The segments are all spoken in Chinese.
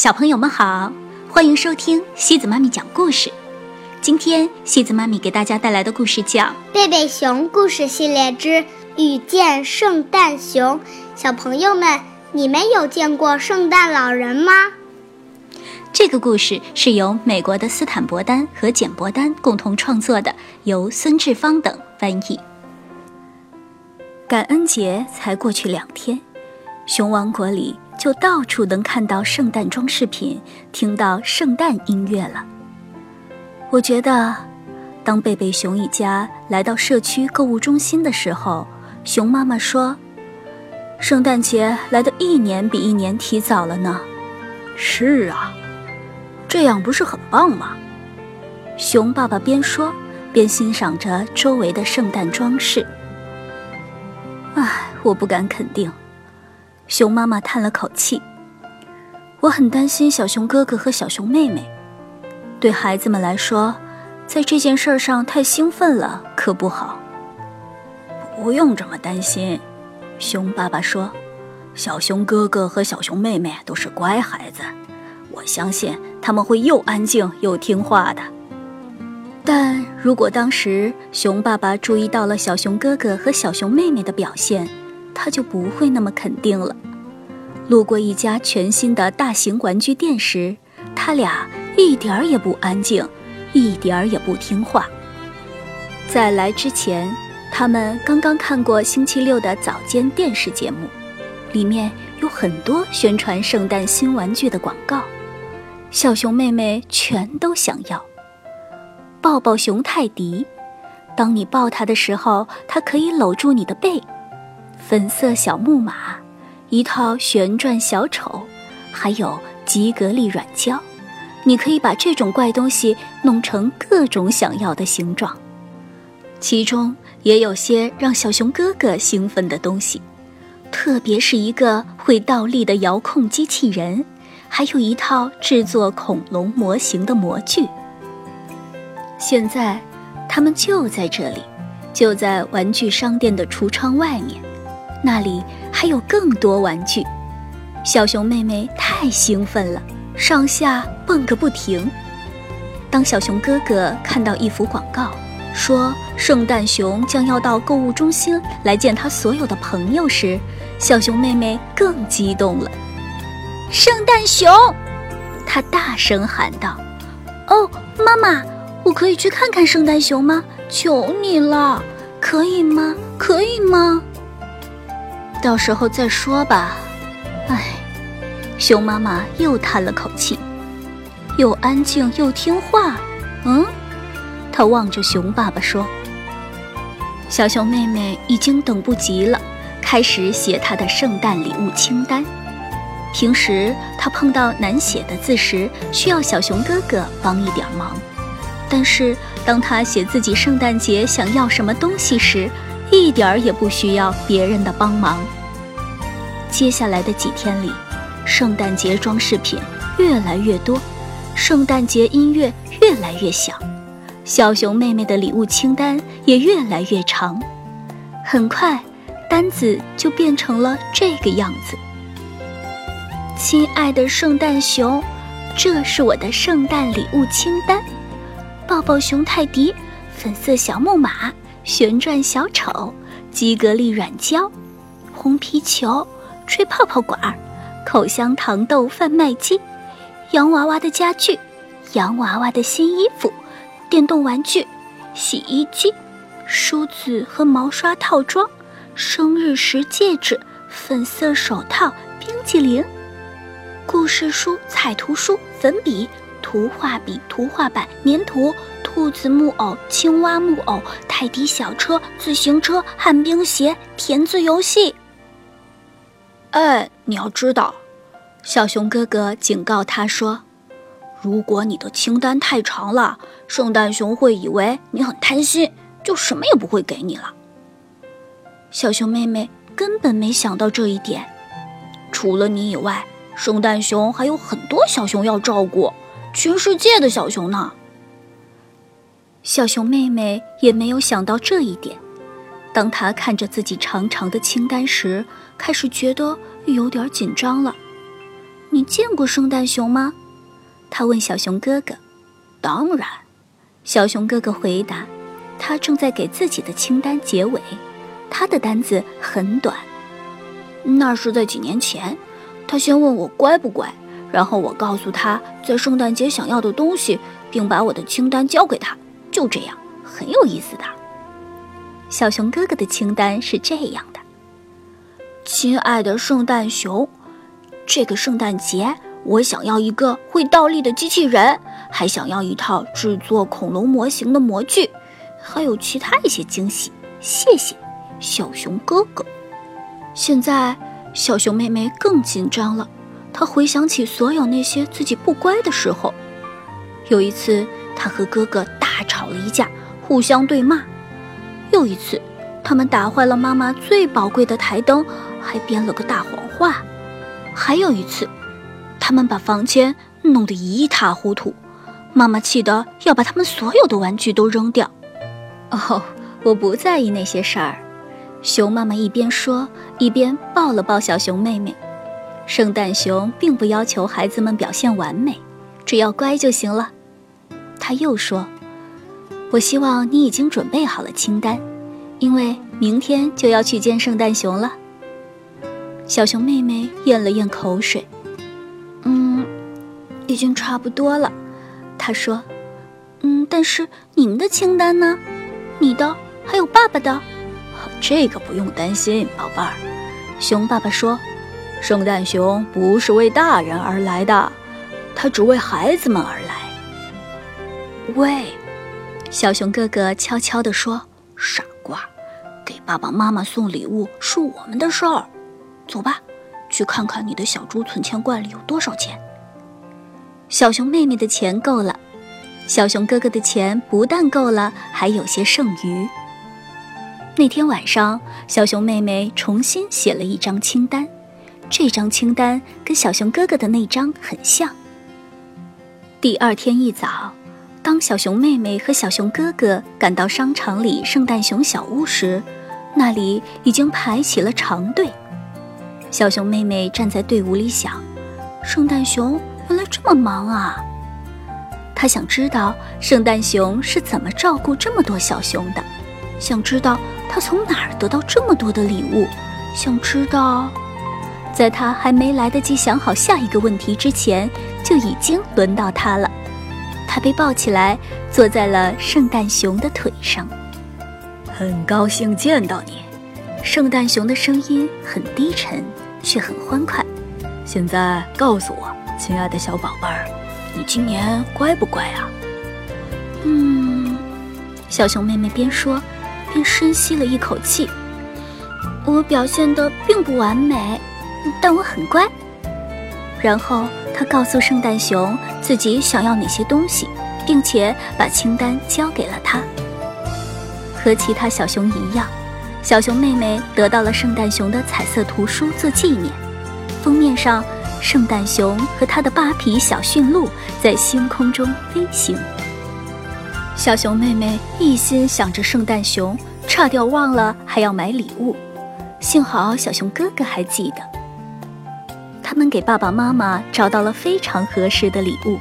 小朋友们好，欢迎收听西子妈咪讲故事。今天西子妈咪给大家带来的故事叫《贝贝熊故事系列之遇见圣诞熊》。小朋友们，你们有见过圣诞老人吗？这个故事是由美国的斯坦伯丹和简伯丹共同创作的，由孙志芳等翻译。感恩节才过去两天，熊王国里。就到处能看到圣诞装饰品，听到圣诞音乐了。我觉得，当贝贝熊一家来到社区购物中心的时候，熊妈妈说：“圣诞节来的一年比一年提早了呢。”是啊，这样不是很棒吗？熊爸爸边说边欣赏着周围的圣诞装饰。唉，我不敢肯定。熊妈妈叹了口气：“我很担心小熊哥哥和小熊妹妹。对孩子们来说，在这件事上太兴奋了可不好。”不用这么担心，熊爸爸说：“小熊哥哥和小熊妹妹都是乖孩子，我相信他们会又安静又听话的。”但如果当时熊爸爸注意到了小熊哥哥和小熊妹妹的表现，他就不会那么肯定了。路过一家全新的大型玩具店时，他俩一点儿也不安静，一点儿也不听话。在来之前，他们刚刚看过星期六的早间电视节目，里面有很多宣传圣诞新玩具的广告。小熊妹妹全都想要。抱抱熊泰迪，当你抱它的时候，它可以搂住你的背。粉色小木马，一套旋转小丑，还有吉格力软胶，你可以把这种怪东西弄成各种想要的形状。其中也有些让小熊哥哥兴奋的东西，特别是一个会倒立的遥控机器人，还有一套制作恐龙模型的模具。现在，他们就在这里，就在玩具商店的橱窗外面。那里还有更多玩具，小熊妹妹太兴奋了，上下蹦个不停。当小熊哥哥看到一幅广告，说圣诞熊将要到购物中心来见他所有的朋友时，小熊妹妹更激动了。圣诞熊，她大声喊道：“哦，妈妈，我可以去看看圣诞熊吗？求你了，可以吗？可以吗？”到时候再说吧。唉，熊妈妈又叹了口气，又安静又听话。嗯，她望着熊爸爸说：“小熊妹妹已经等不及了，开始写她的圣诞礼物清单。平时她碰到难写的字时，需要小熊哥哥帮一点忙，但是当她写自己圣诞节想要什么东西时，一点儿也不需要别人的帮忙。接下来的几天里，圣诞节装饰品越来越多，圣诞节音乐越来越响，小熊妹妹的礼物清单也越来越长。很快，单子就变成了这个样子：亲爱的圣诞熊，这是我的圣诞礼物清单。抱抱熊泰迪，粉色小木马。旋转小丑，吉格力软胶，红皮球，吹泡泡管儿，口香糖豆贩卖机，洋娃娃的家具，洋娃娃的新衣服，电动玩具，洗衣机，梳子和毛刷套装，生日时戒指，粉色手套，冰淇淋，故事书，彩图书，粉笔，图画笔，图画板，粘土。兔子木偶、青蛙木偶、泰迪小车、自行车、旱冰鞋、填字游戏。哎，你要知道，小熊哥哥警告他说：“如果你的清单太长了，圣诞熊会以为你很贪心，就什么也不会给你了。”小熊妹妹根本没想到这一点。除了你以外，圣诞熊还有很多小熊要照顾，全世界的小熊呢。小熊妹妹也没有想到这一点。当她看着自己长长的清单时，开始觉得有点紧张了。你见过圣诞熊吗？他问小熊哥哥。当然，小熊哥哥回答。他正在给自己的清单结尾，他的单子很短。那是在几年前，他先问我乖不乖，然后我告诉他在圣诞节想要的东西，并把我的清单交给他。就这样，很有意思的。小熊哥哥的清单是这样的：亲爱的圣诞熊，这个圣诞节我想要一个会倒立的机器人，还想要一套制作恐龙模型的模具。还有其他一些惊喜，谢谢，小熊哥哥。现在，小熊妹妹更紧张了。她回想起所有那些自己不乖的时候。有一次，她和哥哥大吵了一架，互相对骂；又一次，他们打坏了妈妈最宝贵的台灯，还编了个大谎话；还有一次，他们把房间弄得一塌糊涂，妈妈气得要把他们所有的玩具都扔掉。哦，我不在意那些事儿。熊妈妈一边说，一边抱了抱小熊妹妹。圣诞熊并不要求孩子们表现完美，只要乖就行了。他又说：“我希望你已经准备好了清单，因为明天就要去见圣诞熊了。”小熊妹妹咽了咽口水，“嗯，已经差不多了。”她说：“嗯，但是你们的清单呢？”你的还有爸爸的，这个不用担心，宝贝儿。熊爸爸说：“圣诞熊不是为大人而来的，他只为孩子们而来。”喂，小熊哥哥悄悄地说：“傻瓜，给爸爸妈妈送礼物是我们的事儿。走吧，去看看你的小猪存钱罐里有多少钱。”小熊妹妹的钱够了。小熊哥哥的钱不但够了，还有些剩余。那天晚上，小熊妹妹重新写了一张清单，这张清单跟小熊哥哥的那张很像。第二天一早，当小熊妹妹和小熊哥哥赶到商场里圣诞熊小屋时，那里已经排起了长队。小熊妹妹站在队伍里想：圣诞熊原来这么忙啊！她想知道圣诞熊是怎么照顾这么多小熊的，想知道他从哪儿得到这么多的礼物，想知道，在他还没来得及想好下一个问题之前，就已经轮到他了。他被抱起来，坐在了圣诞熊的腿上。很高兴见到你，圣诞熊的声音很低沉，却很欢快。现在告诉我，亲爱的小宝贝儿。你今年乖不乖啊？嗯，小熊妹妹边说，边深吸了一口气。我表现的并不完美，但我很乖。然后他告诉圣诞熊自己想要哪些东西，并且把清单交给了他。和其他小熊一样，小熊妹妹得到了圣诞熊的彩色图书做纪念，封面上。圣诞熊和他的八匹小驯鹿在星空中飞行。小熊妹妹一心想着圣诞熊，差点忘了还要买礼物。幸好小熊哥哥还记得。他们给爸爸妈妈找到了非常合适的礼物。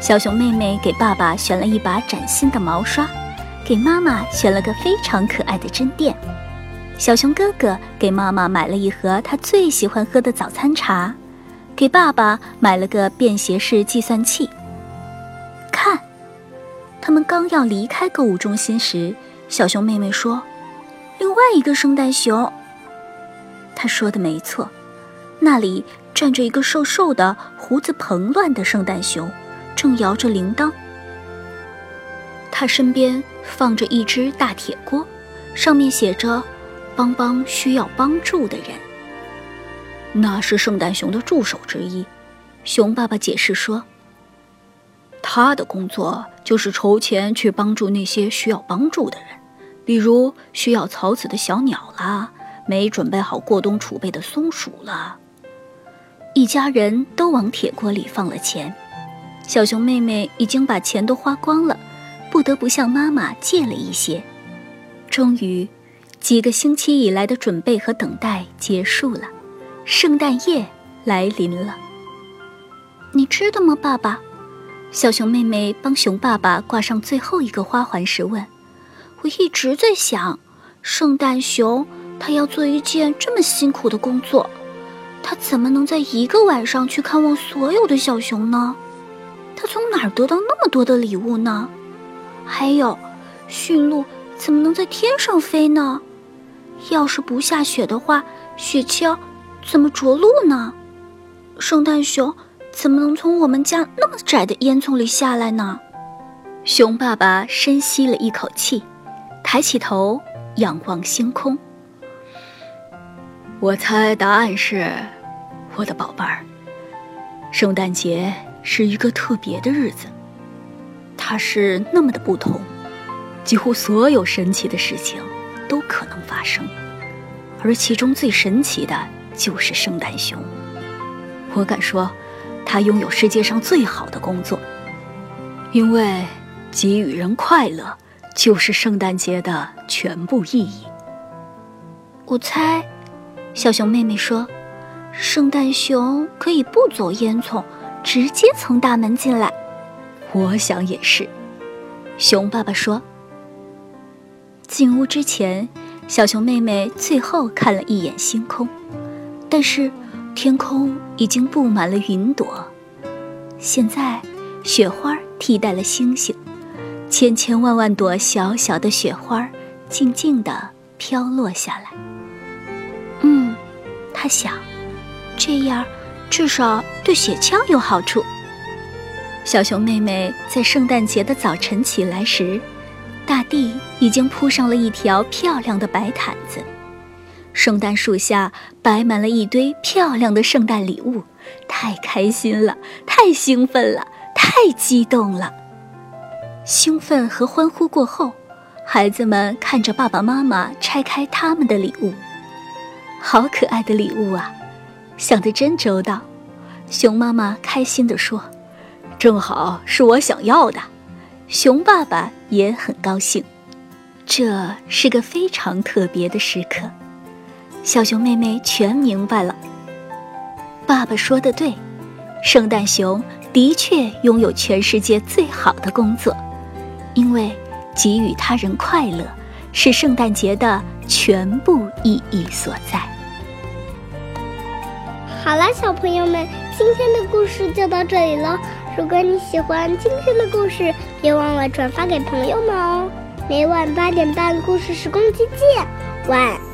小熊妹妹给爸爸选了一把崭新的毛刷，给妈妈选了个非常可爱的针垫。小熊哥哥给妈妈买了一盒他最喜欢喝的早餐茶。给爸爸买了个便携式计算器。看，他们刚要离开购物中心时，小熊妹妹说：“另外一个圣诞熊。”她说的没错，那里站着一个瘦瘦的、胡子蓬乱的圣诞熊，正摇着铃铛。他身边放着一只大铁锅，上面写着：“帮帮需要帮助的人。”那是圣诞熊的助手之一，熊爸爸解释说：“他的工作就是筹钱去帮助那些需要帮助的人，比如需要草籽的小鸟啦，没准备好过冬储备的松鼠啦。”一家人都往铁锅里放了钱，小熊妹妹已经把钱都花光了，不得不向妈妈借了一些。终于，几个星期以来的准备和等待结束了。圣诞夜来临了，你知道吗，爸爸？小熊妹妹帮熊爸爸挂上最后一个花环时问：“我一直在想，圣诞熊他要做一件这么辛苦的工作，他怎么能在一个晚上去看望所有的小熊呢？他从哪儿得到那么多的礼物呢？还有，驯鹿怎么能在天上飞呢？要是不下雪的话，雪橇怎么着陆呢？圣诞熊。”怎么能从我们家那么窄的烟囱里下来呢？熊爸爸深吸了一口气，抬起头仰望星空。我猜答案是，我的宝贝儿，圣诞节是一个特别的日子，它是那么的不同，几乎所有神奇的事情都可能发生，而其中最神奇的就是圣诞熊。我敢说。他拥有世界上最好的工作，因为给予人快乐就是圣诞节的全部意义。我猜，小熊妹妹说，圣诞熊可以不走烟囱，直接从大门进来。我想也是，熊爸爸说。进屋之前，小熊妹妹最后看了一眼星空，但是。天空已经布满了云朵，现在雪花替代了星星，千千万万朵小小的雪花静静地飘落下来。嗯，他想，这样至少对雪橇有好处。小熊妹妹在圣诞节的早晨起来时，大地已经铺上了一条漂亮的白毯子。圣诞树下摆满了一堆漂亮的圣诞礼物，太开心了，太兴奋了，太激动了！兴奋和欢呼过后，孩子们看着爸爸妈妈拆开他们的礼物，好可爱的礼物啊！想得真周到。熊妈妈开心地说：“正好是我想要的。”熊爸爸也很高兴，这是个非常特别的时刻。小熊妹妹全明白了。爸爸说的对，圣诞熊的确拥有全世界最好的工作，因为给予他人快乐是圣诞节的全部意义所在。好了，小朋友们，今天的故事就到这里了。如果你喜欢今天的故事，别忘了转发给朋友们哦。每晚八点半，故事时光机见，晚。